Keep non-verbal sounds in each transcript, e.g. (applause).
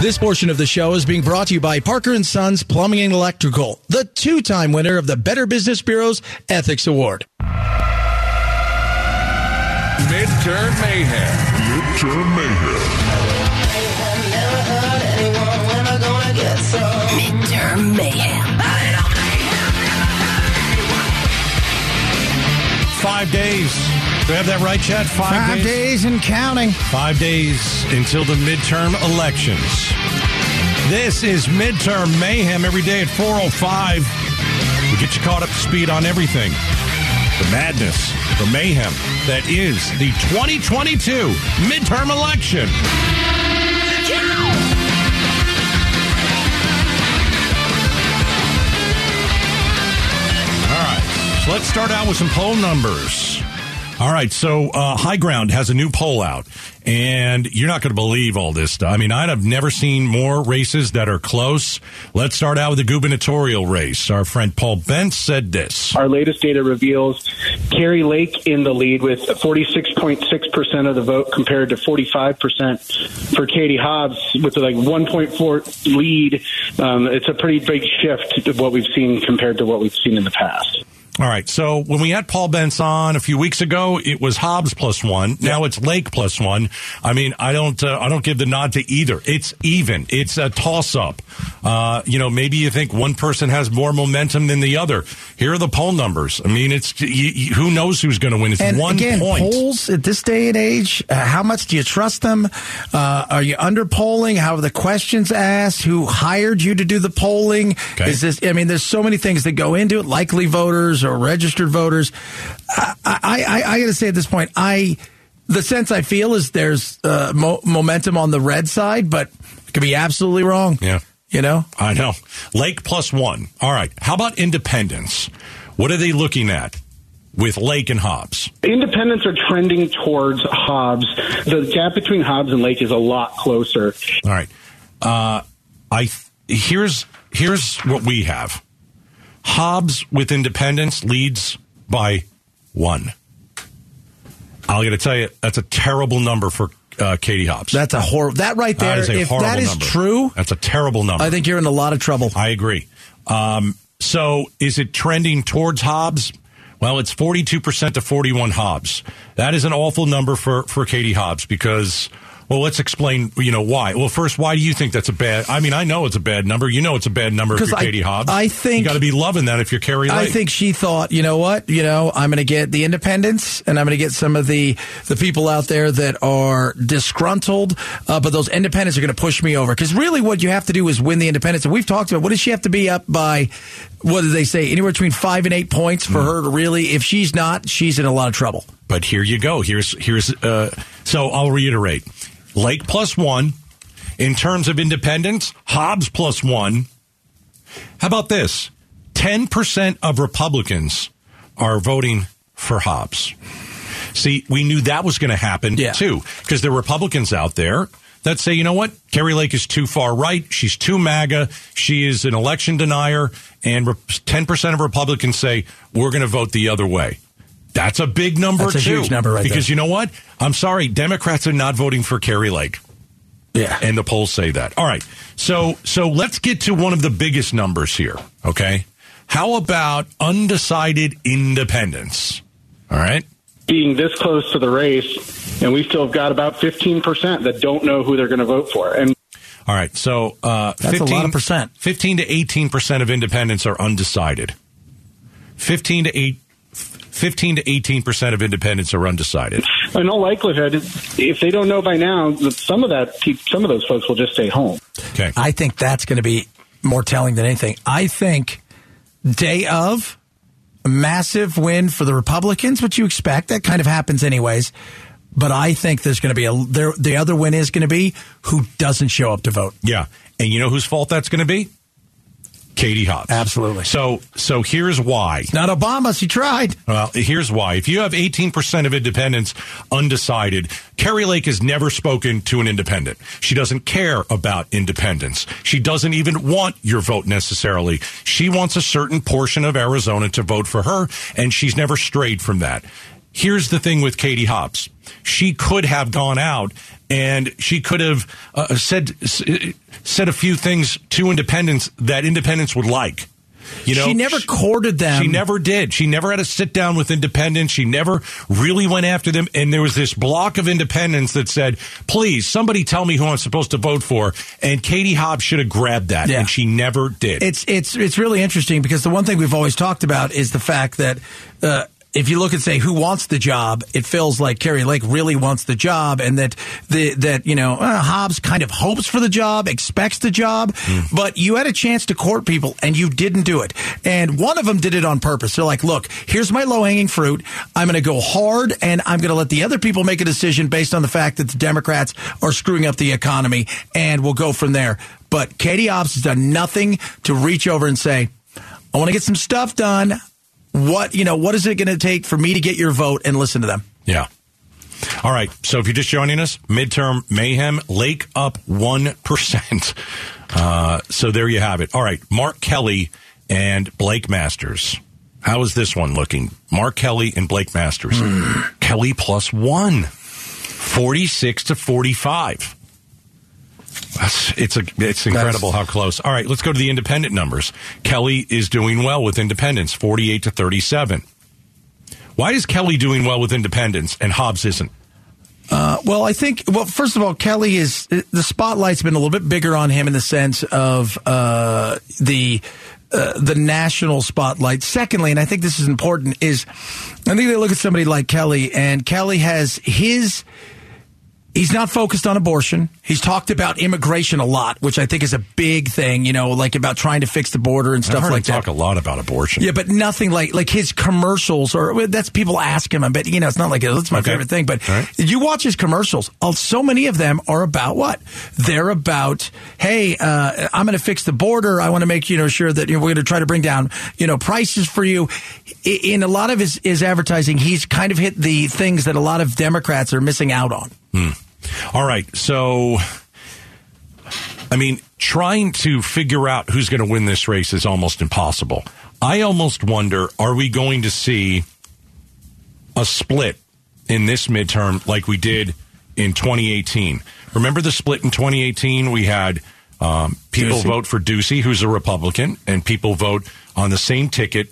This portion of the show is being brought to you by Parker and Sons Plumbing and Electrical, the two-time winner of the Better Business Bureau's Ethics Award. Midterm Mayhem. Midterm Mayhem. Midterm Mayhem. Five days. Do we have that right, Chad? Five, Five days and counting. Five days until the midterm elections. This is Midterm Mayhem every day at 4.05. We get you caught up to speed on everything. The madness, the mayhem that is the 2022 midterm election. All right, so let's start out with some poll numbers. All right, so uh, High Ground has a new poll out, and you're not going to believe all this stuff. I mean, I've never seen more races that are close. Let's start out with the gubernatorial race. Our friend Paul Bentz said this. Our latest data reveals Kari Lake in the lead with 46.6% of the vote compared to 45% for Katie Hobbs with like 1.4 lead. Um, it's a pretty big shift to what we've seen compared to what we've seen in the past. All right. So when we had Paul Bentz on a few weeks ago, it was Hobbs plus one. Now it's Lake plus one. I mean, I don't, uh, I don't give the nod to either. It's even. It's a toss up. Uh, you know, maybe you think one person has more momentum than the other. Here are the poll numbers. I mean, it's you, you, who knows who's going to win. It's And one again, point. polls at this day and age, uh, how much do you trust them? Uh, are you under polling? How are the questions asked? Who hired you to do the polling? Okay. Is this, I mean, there's so many things that go into it, likely voters or registered voters. I, I, I, I got to say at this point, I, the sense I feel is there's uh, mo- momentum on the red side, but it could be absolutely wrong. Yeah. You know? I know. Lake plus one. All right. How about independence? What are they looking at with Lake and Hobbs? Independents are trending towards Hobbs. The gap between Hobbs and Lake is a lot closer. All right. Uh, I here's here's what we have. Hobbs with independence leads by one. I'm going to tell you that's a terrible number for uh, Katie Hobbs. That's a horrible, that right there, That is a if horrible that is number. true, That's a terrible number. I think you're in a lot of trouble. I agree. Um, so is it trending towards Hobbs? Well, it's 42% to 41 Hobbs. That is an awful number for, for Katie Hobbs because, well, let's explain, you know, why. Well, first, why do you think that's a bad, I mean, I know it's a bad number. You know it's a bad number if you're I- Katie Hobbs. I think- You got to be loving that if you're Kari Lake. I think she thought, you know what, you know, I'm going to get the independents and I'm going to get some of the the people out there that are disgruntled, uh, but those independents are going to push me over. Because really, what you have to do is win the independents. And we've talked about what does she have to be up by? What did they say? Anywhere between five and eight points for her to really. If she's not, she's in a lot of trouble. But here you go. Here's here's uh, so I'll reiterate. Lake plus one. In terms of independence, Hobbs plus one. How about this? Ten percent of Republicans are voting for Hobbs. See, we knew that was going to happen Yeah. too, because there are Republicans out there that say, you know what, Kari Lake is too far right. She's too MAGA. She is an election denier, and ten percent of Republicans say we're going to vote the other way. That's a big number That's a too. huge number right because there. you know what? I'm sorry, Democrats are not voting for Kari Lake. Yeah. And the polls say that. All right. So so let's get to one of the biggest numbers here, okay? How about undecided independents? All right? Being this close to the race, and we still have got about 15% that don't know who they're going to vote for. And All right. So uh That's a lot of percent. 15 to 18% of independents are undecided. 15 to 8 15 to 18% of independents are undecided. in all likelihood, if they don't know by now, that some of that, some of those folks will just stay home. Okay. I think that's going to be more telling than anything. I think day of a massive win for the Republicans, which you expect. That kind of happens anyways. But I think there's going to be a there, the other win is going to be who doesn't show up to vote. Yeah. And you know whose fault that's going to be? Katie Hobbs. Absolutely. So so here's why. Not Obama. She tried. Well, here's why. If you have 18% of independents undecided, Kari Lake has never spoken to an independent. She doesn't care about independence. She doesn't even want your vote necessarily. She wants a certain portion of Arizona to vote for her, and she's never strayed from that. here's the thing with Katie Hobbs. She could have gone out and she could have uh, said said a few things to independents that independents would like. You know, she never courted them. She never did. She never had a sit down with independents. She never really went after them. And there was this block of independents that said, please, somebody tell me who I'm supposed to vote for. And Katie Hobbs should have grabbed that. Yeah. And she never did. It's it's it's really interesting because the one thing we've always talked about is the fact that uh, if you look and say who wants the job, it feels like Kari Lake really wants the job, and that the that you know uh, Hobbs kind of hopes for the job, expects the job, but you had a chance to court people and you didn't do it. And one of them did it on purpose. They're like, "Look, here's my low hanging fruit. I'm going to go hard, and I'm going to let the other people make a decision based on the fact that the Democrats are screwing up the economy, and we'll go from there." But Katie Hobbs has done nothing to reach over and say. I want to get some stuff done. What you know? What is it going to take for me to get your vote and listen to them? Yeah. All right. So if you're just joining us, midterm mayhem, Lake up 1%. (laughs) Uh, so there you have it. All right. Mark Kelly and Blake Masters. How is this one looking? Mark Kelly and Blake Masters. (sighs) Kelly plus one. 46 to 45. It's a, it's incredible how close. All right, let's go to the independent numbers. Kelly is doing well with independents, 48 to 37. Why is Kelly doing well with independents and Hobbs isn't? Uh, well, I think. Well, first of all, Kelly is the spotlight's been a little bit bigger on him in the sense of uh, the. Uh, the national spotlight. Secondly, and I think this is important, is I think they look at somebody like Kelly, and Kelly has his He's not focused on abortion. He's talked about immigration a lot, which I think is a big thing, you know, like about trying to fix the border and stuff like that. talk a lot about abortion. Yeah, but nothing like like his commercials or well, that's people ask him. But you know, it's not like that's my Okay. favorite thing. But right. you watch his commercials. uh, So many of them are about what? They're about, hey, uh, I'm going to fix the border. I want to make you know sure that you know, we're going to try to bring down you know prices for you. In a lot of his, his advertising, he's kind of hit the things that a lot of Democrats are missing out on. All right. So, I mean, trying to figure out who's going to win this race is almost impossible. I almost wonder are we going to see a split in this midterm like we did in 2018? Remember the split in 2018? We had um, people Ducey. vote for Ducey, who's a Republican, and people vote on the same ticket,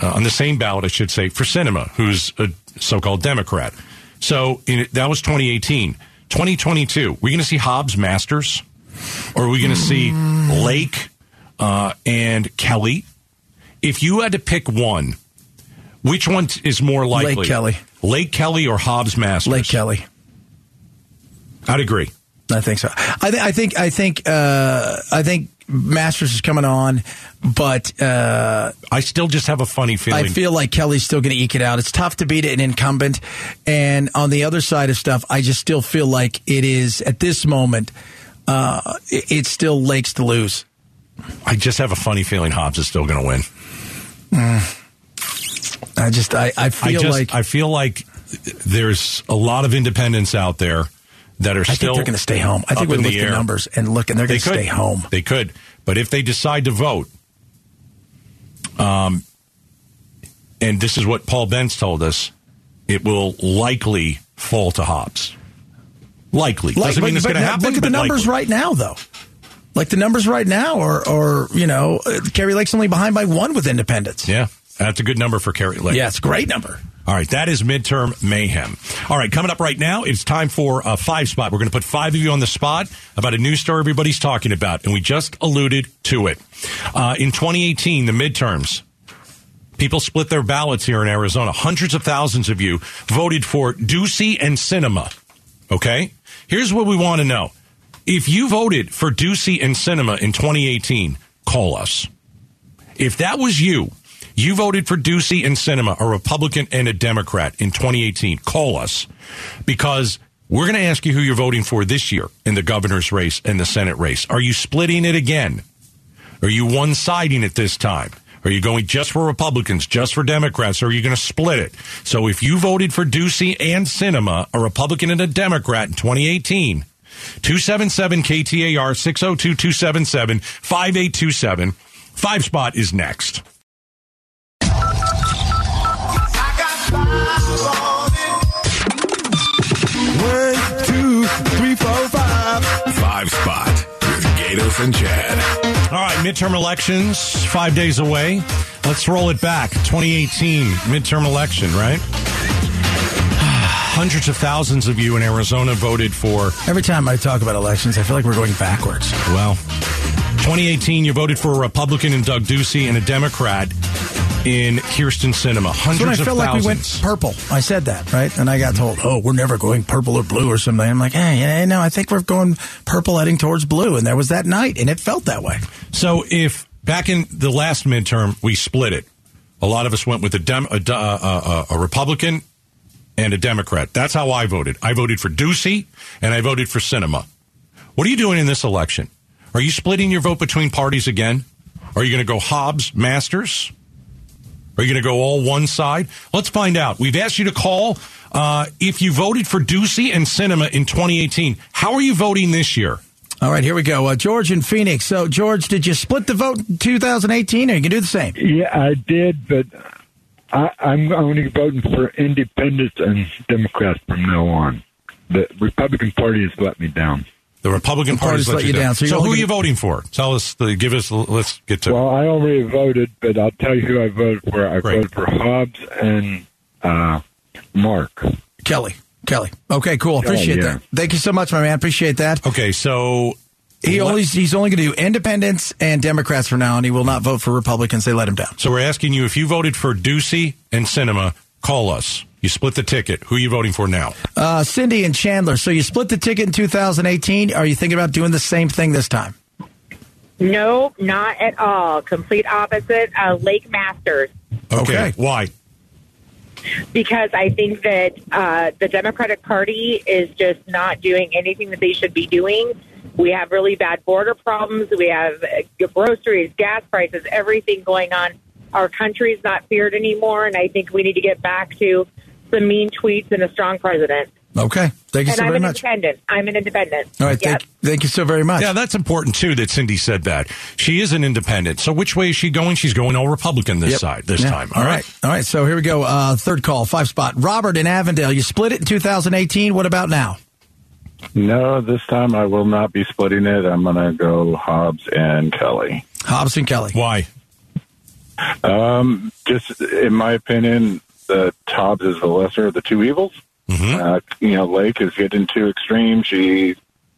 uh, on the same ballot, I should say, for Sinema, who's a so called Democrat. So in, that was 2018. 2022, we're going to see Hobbs Masters, or are we going to see Lake uh, and Kelly? If you had to pick one, which one is more likely? Lake Kelly. Lake Kelly or Hobbs Masters? Lake Kelly. I'd agree. I think so. I, th- I think. I think. Uh, I think Masters is coming on, but uh, I still just have a funny feeling. I feel like Kelly's still going to eke it out. It's tough to beat an incumbent, and on the other side of stuff, I just still feel like it is at this moment. Uh, it- it's still Lakes to lose. I just have a funny feeling Hobbs is still going to win. I just. I, I I feel just like. I feel like there's a lot of independents out there that are I still think they're going to stay home. I think we look at the numbers and look, and they're going to could stay home. They could, but if they decide to vote, um, and this is what Paul Bentz told us, it will likely fall to Hobbs. Likely Like, doesn't mean it's going to happen. Look at the numbers likely. right now, though. Like the numbers right now, or or you know, Kari Lake's only behind by one with independents. Yeah, that's a good number for Kari Lake. Yeah, it's a great number. All right, that is midterm mayhem. All right, coming up right now, it's time for a five spot. We're going to put five of you on the spot about a news story everybody's talking about, and we just alluded to it. Uh, in 2018, the midterms, people split their ballots here in Arizona. Hundreds of thousands of you voted for Ducey and Sinema. Okay, here's what we want to know: if you voted for Ducey and Sinema in 2018, call us. If that was you, you voted for Ducey and Sinema, a Republican and a Democrat in 2018, call us because we're going to ask you who you're voting for this year in the governor's race and the Senate race. Are you splitting it again? Are you one siding it this time? Are you going just for Republicans, just for Democrats, or are you going to split it? So if you voted for Ducey and Sinema, a Republican and a Democrat in 2018, 277 KTAR 602 277 5827. Five spot is next. One, two, three, four, five. Five Spot with Gaydos and Chad. All right, midterm elections, five days away. Let's roll it back. 2018 midterm election, right? (sighs) Hundreds of thousands of you in Arizona voted for, Every time I talk about elections, I feel like we're going backwards. well, 2018, you voted for a Republican in Doug Ducey and a Democrat in Kyrsten Sinema. That's when I Hundreds felt like we went purple. I said that, right? And I got told, oh, we're never going purple or blue or something. I'm like, hey, no, I think we're going purple heading towards blue. And there was that night, and it felt that way. So if back in the last midterm we split it, a lot of us went with a, Dem- a, uh, a Republican and a Democrat. That's how I voted. I voted for Ducey and I voted for Sinema. What are you doing in this election? Are you splitting your vote between parties again? Are you going to go Hobbs Masters? Are you going to go all one side? Let's find out. We've asked you to call. Uh, if you voted for Ducey and Sinema in 2018, how are you voting this year? All right, here we go. Uh, George in Phoenix. So, George, did you split the vote in 2018, or you can do the same? Yeah, I did, but I, I'm only voting for independents and Democrats from now on. The Republican Party has let me down. The Republican The Party's party's let you down, so So, who are you voting for? Tell us. The, give us. Let's get to. Well, I already voted, but I'll tell you who I voted for. I Great. voted for Hobbs and uh, Mark. Kelly. Kelly. Okay, cool. Kelly, Appreciate yeah. that. Thank you so much, my man. Appreciate that. okay, so He only he's only going to do independents and Democrats from now on. He will not vote for Republicans. They let him down. so we're asking you if you voted for Ducey and Sinema, call us. You split the ticket. Who are you voting for now? Uh, Cindy and Chandler. So you split the ticket in 2018. Are you thinking about doing the same thing this time? No, not at all. Complete opposite. Uh, Lake Masters. Okay. Why? because I think that uh, the Democratic Party is just not doing anything that they should be doing. We have really bad border problems. We have uh, groceries, gas prices, everything going on. Our country's not feared anymore, and I think we need to get back to some mean tweets and a strong president. Okay. Thank you and so I'm very an much. independent. I'm an independent. All right. Yep. Thank, thank you so very much. Yeah, that's important too. That Cindy said that she is an independent. So which way is she going? She's going all Republican this Yep. side this Yeah. time. All right. All right. So here we go. Uh, third call, five spot. Robert in Avondale. You split it in 2018. What about now? No, this time I will not be splitting it. I'm going to go Hobbs and Kelly. Hobbs and Kelly. Why? Um, just in my opinion, the Hobbs is the lesser of the two evils. Mm-hmm. Uh, you know, Lake is getting too extreme. She,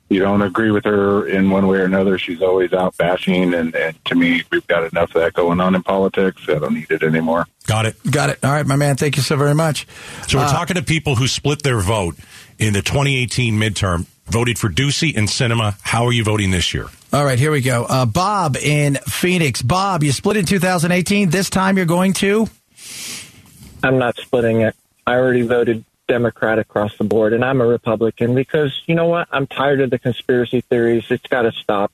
you don't agree with her in one way or another. She's always out bashing, and, and to me, we've got enough of that going on in politics. I don't need it anymore. Got it. Got it. All right, my man. Thank you so very much. So we're Uh, talking to people who split their vote in the 2018 midterm, voted for Ducey and Sinema. How are you voting this year? All right, here we go. Uh, Bob in Phoenix. Bob, you split in 2018. This time you're going to? I'm not splitting it. I already voted Democrat across the board, and I'm a Republican because you know what? I'm tired of the conspiracy theories. It's got to stop.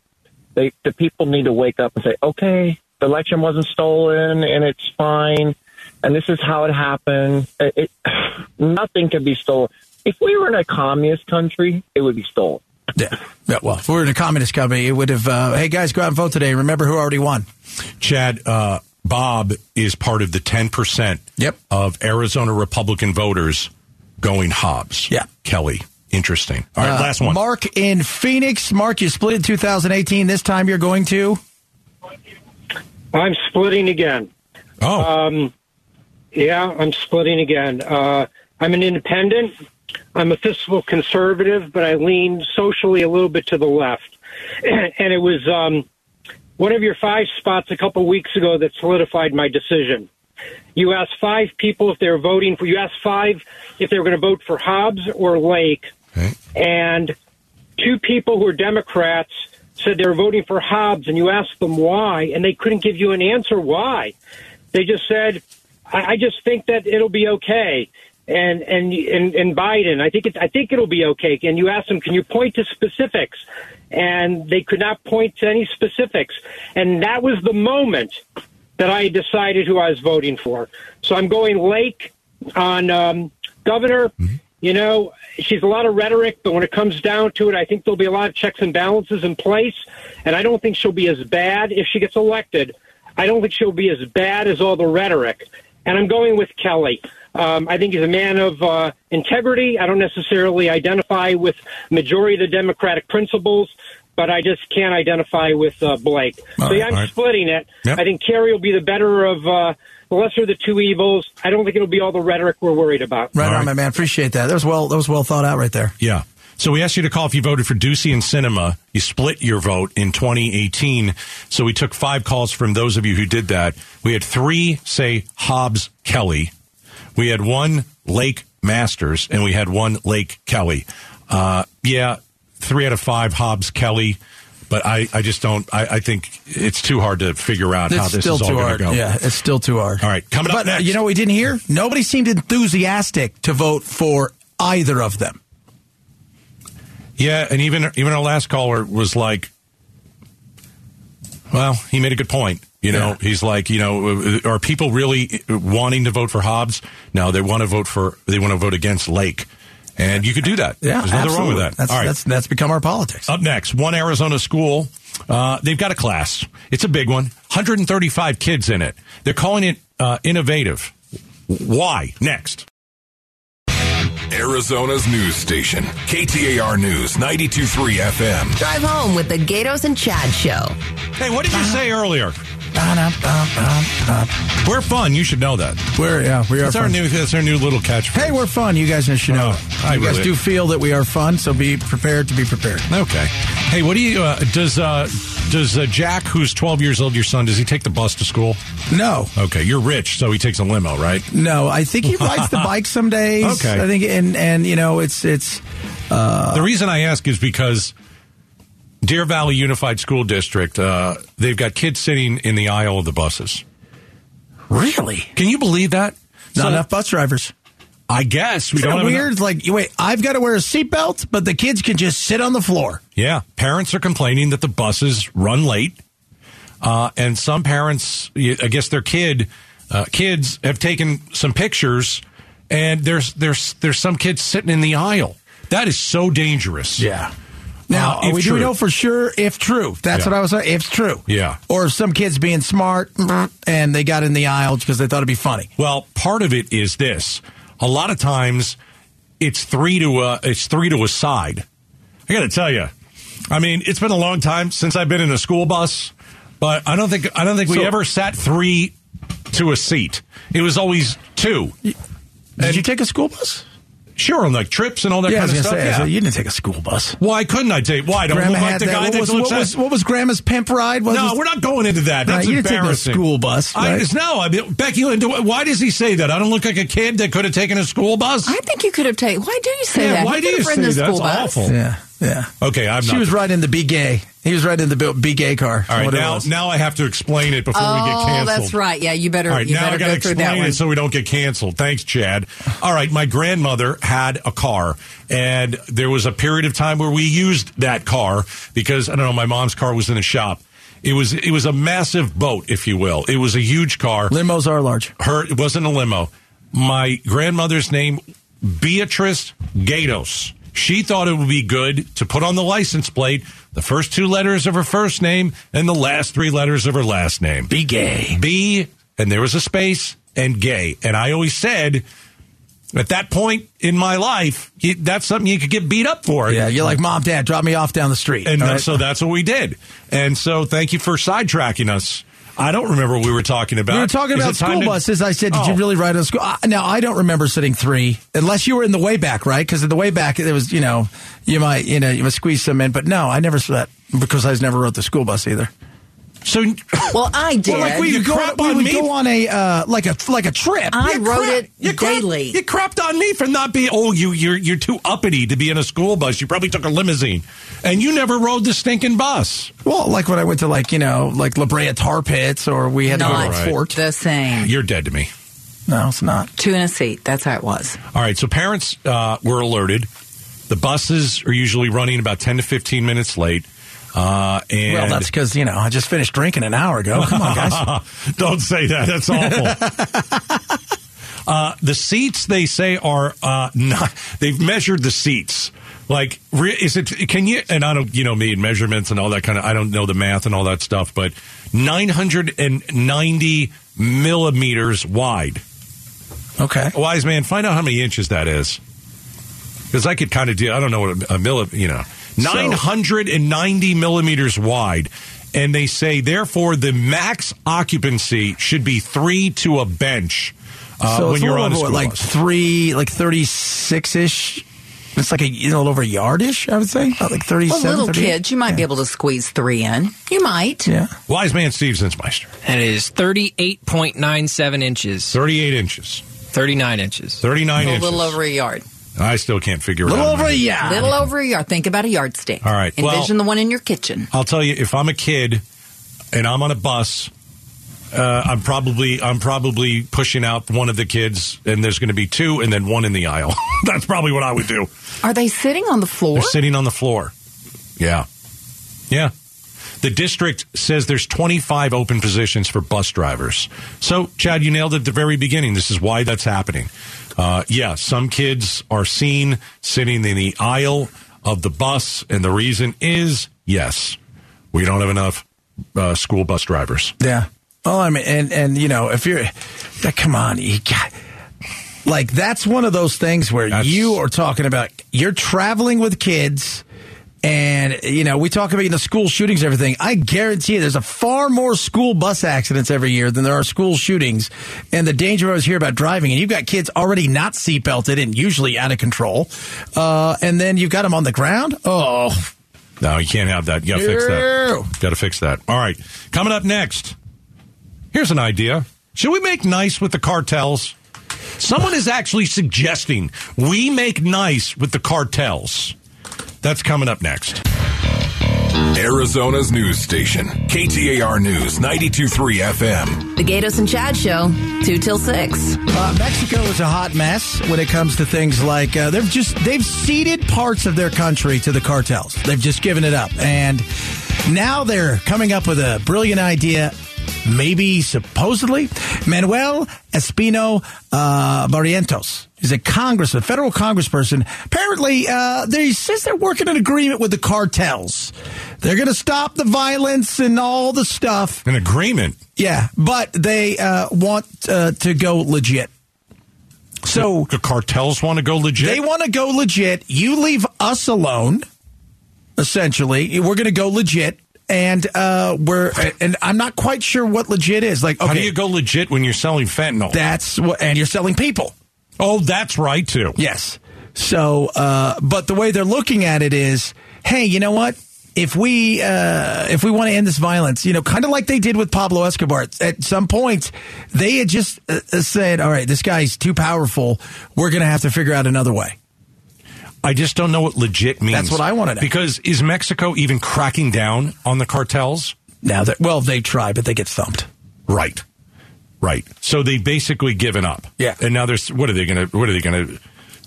They, the people need to wake up and say, okay, the election wasn't stolen, and it's fine, and this is how it happened. It, it, (sighs) nothing can be stolen. If we were in a communist country, it would be stolen. Yeah. yeah well, if we were in a communist company, it would have, uh, hey, guys, go out and vote today. Remember who already won. Chad, uh, Bob is part of the 10% Yep. of Arizona Republican voters going Hobbs. Yeah. Kelly. Interesting. All right, Uh, last one. Mark in Phoenix. Mark, you split in 2018. This time you're going to? I'm splitting again. oh, Um, yeah, I'm splitting again. Uh, I'm an independent. I'm a fiscal conservative, but I lean socially a little bit to the left. (clears throat) And it was um, one of your five spots a couple weeks ago that solidified my decision. You asked five people if they were voting for. You asked five if they were going to vote for Hobbs or Lake, okay. and two people who are Democrats said they were voting for Hobbs, and you asked them why, and they couldn't give you an answer why. They just said, "I, I just think that it'll be okay." And and and, and Biden, I think it, I think it'll be okay. And you asked them, "Can you point to specifics?" And they could not point to any specifics. And that was the moment that I decided who I was voting for. So I'm going Lake on um, governor. You know, she's a lot of rhetoric, but when it comes down to it, I think there'll be a lot of checks and balances in place. And I don't think she'll be as bad if she gets elected. I don't think she'll be as bad as all the rhetoric. And I'm going with Kelly. Um, I think he's a man of uh, integrity. I don't necessarily identify with majority of the Democratic principles, but I just can't identify with uh, Blake. All so right, yeah, I'm all right. splitting it. Yep. I think Kari will be the better of uh, the lesser of the two evils. I don't think it'll be all the rhetoric we're worried about. Right on, my man. Appreciate that. That was well. That was well thought out right there. Yeah. So we asked you to call if you voted for Ducey and Sinema. You split your vote in 2018. So we took five calls from those of you who did that. We had three say Hobbs Kelly. We had one Lake Masters, and we had one Lake Kelly. Uh, yeah, three out of five Hobbs Kelly. But I, I just don't. I, I think it's too hard to figure out how this still is all going to go. Yeah, it's still too hard. All right, coming up but, uh, next. You know what we didn't hear? Nobody seemed enthusiastic to vote for either of them. Yeah, and even even our last caller was like, well, he made a good point. You know, he's like, you know, are people really wanting to vote for Hobbs? No, they want to vote for they want to vote against Lake, and you could do that. Yeah, there's nothing wrong with that. That's, All right, that's that's become our politics. up next, one Arizona school. Uh, they've got a class. It's a big one. 135 kids in it. They're calling it uh, innovative. Why? Next. Arizona's news station, KTAR News 923 FM. Drive home with the Gaydos and Chad Show. Hey, what did you say earlier? We're fun. You should know that. We're yeah, we are. That's our fun. new. That's our new little catchphrase. Hey, we're fun. You guys should know. I you guys really- do feel that we are fun, so be prepared to be prepared. Okay. Hey, what do you uh, does uh, does uh, Jack, who's 12 years old, your son, does he take the bus to school? No, Okay, you're rich, so he takes a limo, right? no. I think he rides the (laughs) bike some days. Okay. I think, and and you know, it's it's. Uh, the reason I ask is because Deer Valley Unified School District, uh, they've got kids sitting in the aisle of the buses. Really? Can you believe that? Not So- enough bus drivers. I guess we Isn't don't weird? enough- Like, wait, I've got to wear a seatbelt, but the kids can just sit on the floor. Yeah, parents are complaining that the buses run late, uh, and some parents, I guess their kid, uh, kids have taken some pictures, and there's there's there's some kids sitting in the aisle. That is so dangerous. Yeah. Now, Uh, we do know for sure if true. That's Yeah. what I was saying. If true. Yeah. Or some kids being smart and they got in the aisle because they thought it'd be funny. Well, part of it is this. A lot of times, it's three to a it's three to a side. I got to tell you, I mean, it's been a long time since I've been in a school bus, but I don't think I don't think we ever sat three to a seat. It was always two. Did you take a school bus? Sure, on like trips and all that yeah, kind of stuff. say, yeah. so you didn't take a school bus. Why couldn't I take? Why don't I Grandma look like had the that. guy What that was, looks what, at- was, what was Grandma's pimp ride? Was No, it- we're not going into that. That's Right, you didn't take the embarrassing. school bus, I right? just no. I mean, Becky, why does he say that? I don't look like a kid that could have taken a school bus. I think you could have taken. Why do you say Yeah, that? why He do you say the that? That's bus. awful. Yeah, yeah. Okay, I'm She not. was riding the be gay. He was riding the bi- be gay car. All right, now now I have to explain it before we get Oh, canceled. that's right. Yeah, you better. All right, you now I got to go through that explain it so we don't get canceled. Thanks, Chad. All right, my grandmother had a car, and there was a period of time where we used that car because I don't know, my mom's car was in a shop. It was it was a massive boat, if you will. It was a huge car. Limos are large. Her it wasn't a limo. My grandmother's name Beatrice Gaydos. She thought it would be good to put on the license plate the first two letters of her first name and the last three letters of her last name. Be gay. B, and there was a space, and gay. And I always said, at that point in my life, you, that's something you could get beat up for. Yeah, you're like, Mom, Dad, drop me off down the street. And uh, right? so that's what we did. And so thank you for sidetracking us. I don't remember what we were talking about. We were talking about it school to- buses. I said, "Did you Oh. really ride on school?" Uh, now I don't remember sitting three, unless you were in the way back, right? Because in the way back, there was, you know, you might, you know, you might squeeze some in. But no, I never sat because I never rode the school bus either. So, well, I did. Well, like we You would go, crap we on would me? go on a uh, like a like a trip. I You rode crap- it you crap- daily. You crapped on me for not being. Oh, you you're you're too uppity to be in a school bus. You probably took a limousine, and you never rode the stinking bus. Well, like when I went to like you know like La Brea Tar Pits, or we had to go Not to Right. fort. the same. You're dead to me. No, it's not. Two in a seat. That's how it was. All right, so parents uh, were alerted. The buses are usually running about ten to fifteen minutes late. Uh, and Well, that's because you know I just finished drinking an hour ago. Come on, guys. (laughs) Don't say that. That's awful. (laughs) uh, the seats they say are uh, not. They've measured the seats. Like, re- is it? Can you? And I don't, you know, me and measurements and all that kind of. I don't know the math and all that stuff, but nine hundred and ninety millimeters wide. Okay. Wise man, find out how many inches that is. Because I could kind of do, I don't know what a, a milli, you know, 990 millimeters wide. And they say, therefore, the max occupancy should be three to a bench uh, so when it's a you're little on a over, school like bus. three, like thirty six ish. It's like a you know, a little over a yardish, I would say, About like 37. Well, seven. little kids, you might be able to squeeze three in. You might. Yeah. Wise man Steve Zinsmeister. And it is 38.97 inches. 38 inches. 39 inches. 39 a inches. little over a yard. I still can't figure it out. Little out. over a yard. Little over a yard. Think about a yardstick. All right, well- Envision the one in your kitchen. I'll tell you, if I'm a kid and I'm on a bus, uh, I'm probably I'm probably pushing out one of the kids, and there's going to be two, and then one in the aisle. (laughs) That's probably what I would do. Are they sitting on the floor? They're sitting on the floor. Yeah, yeah. The district says there's 25 open positions for bus drivers. So, Chad, you nailed it at the very beginning. This is why that's happening. Uh, yeah, some kids are seen sitting in the aisle of the bus, and the reason is yes, we don't have enough uh, school bus drivers. Yeah. Oh, I mean, and and you know, if you're, come on, you got, like that's one of those things where you are talking about you're traveling with kids. And you know, we talk about you know school shootings, and everything. I guarantee you, there's a far more school bus accidents every year than there are school shootings. And the danger I was here about driving, and you've got kids already not seatbelted and usually out of control, uh, and then you've got them on the ground. Oh, No, you can't have that. You got to fix that. Got to fix that. All right. Coming up next, here's an idea. Should we make nice with the cartels? Someone is actually suggesting we make nice with the cartels. That's coming up next. Arizona's news station, KTAR News 92.3 FM. The Gaydos and Chad Show, 2 till 6. Uh, Mexico is a hot mess when it comes to things like uh, they've just they've ceded parts of their country to the cartels. They've just given it up, and now they're coming up with a brilliant idea. Maybe supposedly, Manuel Espino uh, Barrientos is a congressman, federal congressperson. Apparently, uh, they says they're working an agreement with the cartels. They're going to stop the violence and all the stuff. An agreement. Yeah, but they uh, want uh, to go legit. So the cartels want to go legit. They want to go legit. You leave us alone. Essentially, we're going to go legit, and uh, we're and I'm not quite sure what legit is. Like, okay, How do you go legit when you're selling fentanyl? That's what, and you're selling people. Oh, that's right too. Yes. So, uh, but the way they're looking at it is, hey, you know what? If we uh, if we want to end this violence, you know, kind of like they did with Pablo Escobar, at some point they had just uh, said, "All right, this guy's too powerful. We're going to have to figure out another way." I just don't know what legit means. That's what I wanna know. Because is Mexico even cracking down on the cartels? Now that well, they try, but they get thumped. Right. Right. So they've basically given up. Yeah. And now there's what are they going to what are they going to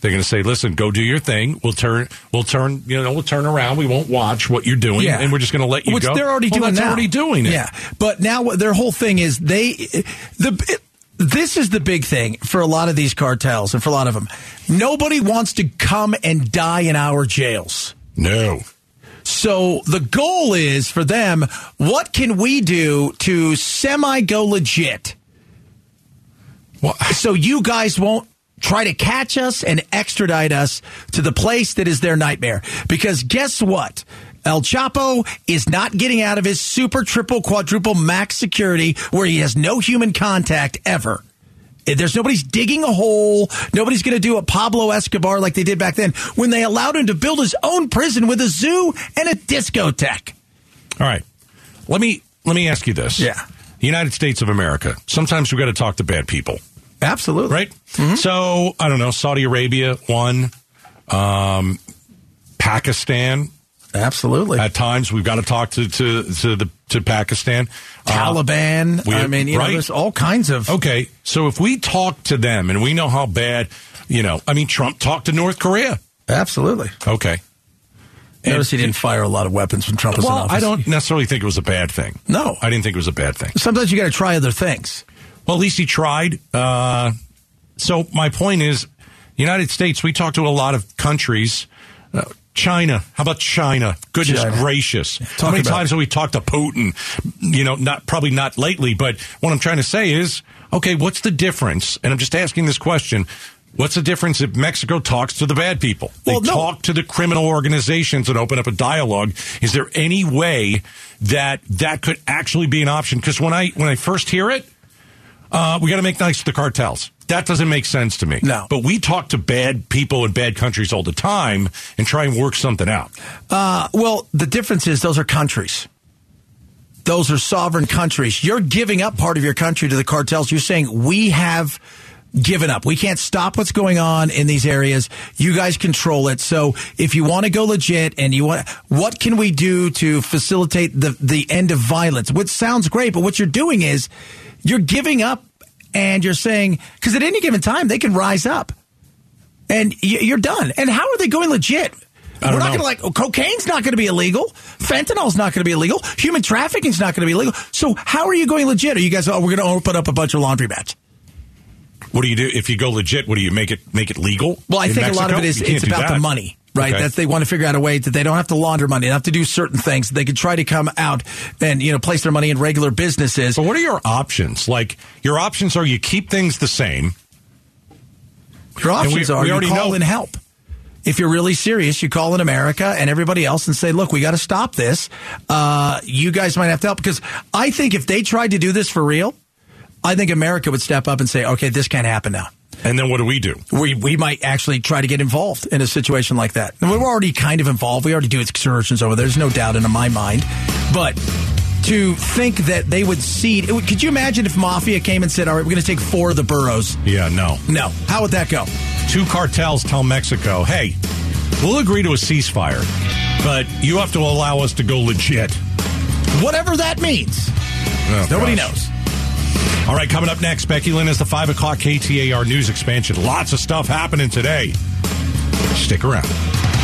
they're going to say, "Listen, go do your thing. We'll turn we'll turn, you know, we'll turn around. We won't watch what you're doing and we're just going to let you Which go." they're already Well, doing that's now. already doing it. Yeah, but now their whole thing is they the. This is the big thing for a lot of these cartels and for a lot of them. Nobody wants to come and die in our jails. No. So the goal is for them, what can we do to semi go legit? So you guys won't try to catch us and extradite us to the place that is their nightmare. Because guess what? El Chapo is not getting out of his super triple quadruple max security where he has no human contact ever. There's nobody's digging a hole. Nobody's going to do a Pablo Escobar like they did back then when they allowed him to build his own prison with a zoo and a discotheque. All right. Let me let me ask you this. Yeah. The United States of America. Sometimes we've got to talk to bad people. Absolutely. Right? So, I don't know, Saudi Arabia, one. Um, Pakistan. Absolutely. At times we've got to talk to to, to the to Pakistan. Uh, Taliban. we- I mean, you know, there's all kinds of. Okay, so if we talk to them and we know how bad, you know, I mean, Trump talked to North Korea. Absolutely. Okay. Notice he didn't fire a lot of weapons when Trump was in Well, office. I don't necessarily think it was a bad thing. No. I didn't think it was a bad thing. Sometimes you got to try other things. Well, at least he tried. Uh, so my point is, United States, we talk to a lot of countries. Uh, China. How about China? Goodness China. gracious. Talk How many times have we talked to Putin? You know, not probably not lately, but what I'm trying to say is, okay, what's the difference? And I'm just asking this question. What's the difference if Mexico talks to the bad people? They Well, no. talk to the criminal organizations and open up a dialogue. Is there any way that that could actually be an option? Because when I when I first hear it, uh, we got to make nice to the cartels. That doesn't make sense to me. No. But we talk to bad people in bad countries all the time and try and work something out. Uh, well, the difference is those are countries. Those are sovereign countries. You're giving up part of your country to the cartels. You're saying we have given up. We can't stop what's going on in these areas. You guys control it. So if you want to go legit and you want, what can we do to facilitate the, the end of violence? Which sounds great, but what you're doing is you're giving up and you're saying, because at any given time they can rise up and you're done. And how are they going legit? We're don't going to like cocaine's not going to be illegal. Fentanyl's not going to be illegal. Human trafficking's not going to be illegal. So how are you going legit? Are you guys? Oh, we're going to open up a bunch of laundromats. What do you do if you go legit? What do you make it make it legal? Well, I in think a lot of it is it's about the money, right? Okay. That they want to figure out a way that they don't have to launder money. They don't have to do certain things. They can try to come out and you know place their money in regular businesses. But what are your options? Like your options are you keep things the same. Your And we- options are we you already call know- in help. If you're really serious, you call in America and everybody else and say, "Look, we got to stop this. Uh, you guys might have to help." Because I think if they tried to do this for real, I think America would step up and say, "Okay, this can't happen now." And then what do we do? We we might actually try to get involved in a situation like that. And we're already kind of involved. We already do excursions over there. There's no doubt in my mind. But to think that they would cede, could you imagine if Mafia came and said, "All right, we're going to take four of the boroughs"? Yeah, no. No. How would that go? Two cartels tell Mexico, "Hey, we'll agree to a ceasefire, but you have to allow us to go legit." Whatever that means. Oh, Nobody gosh. knows. All right, coming up next, Becky Lynn is the 5 o'clock KTAR news expansion. Lots of stuff happening today. Stick around.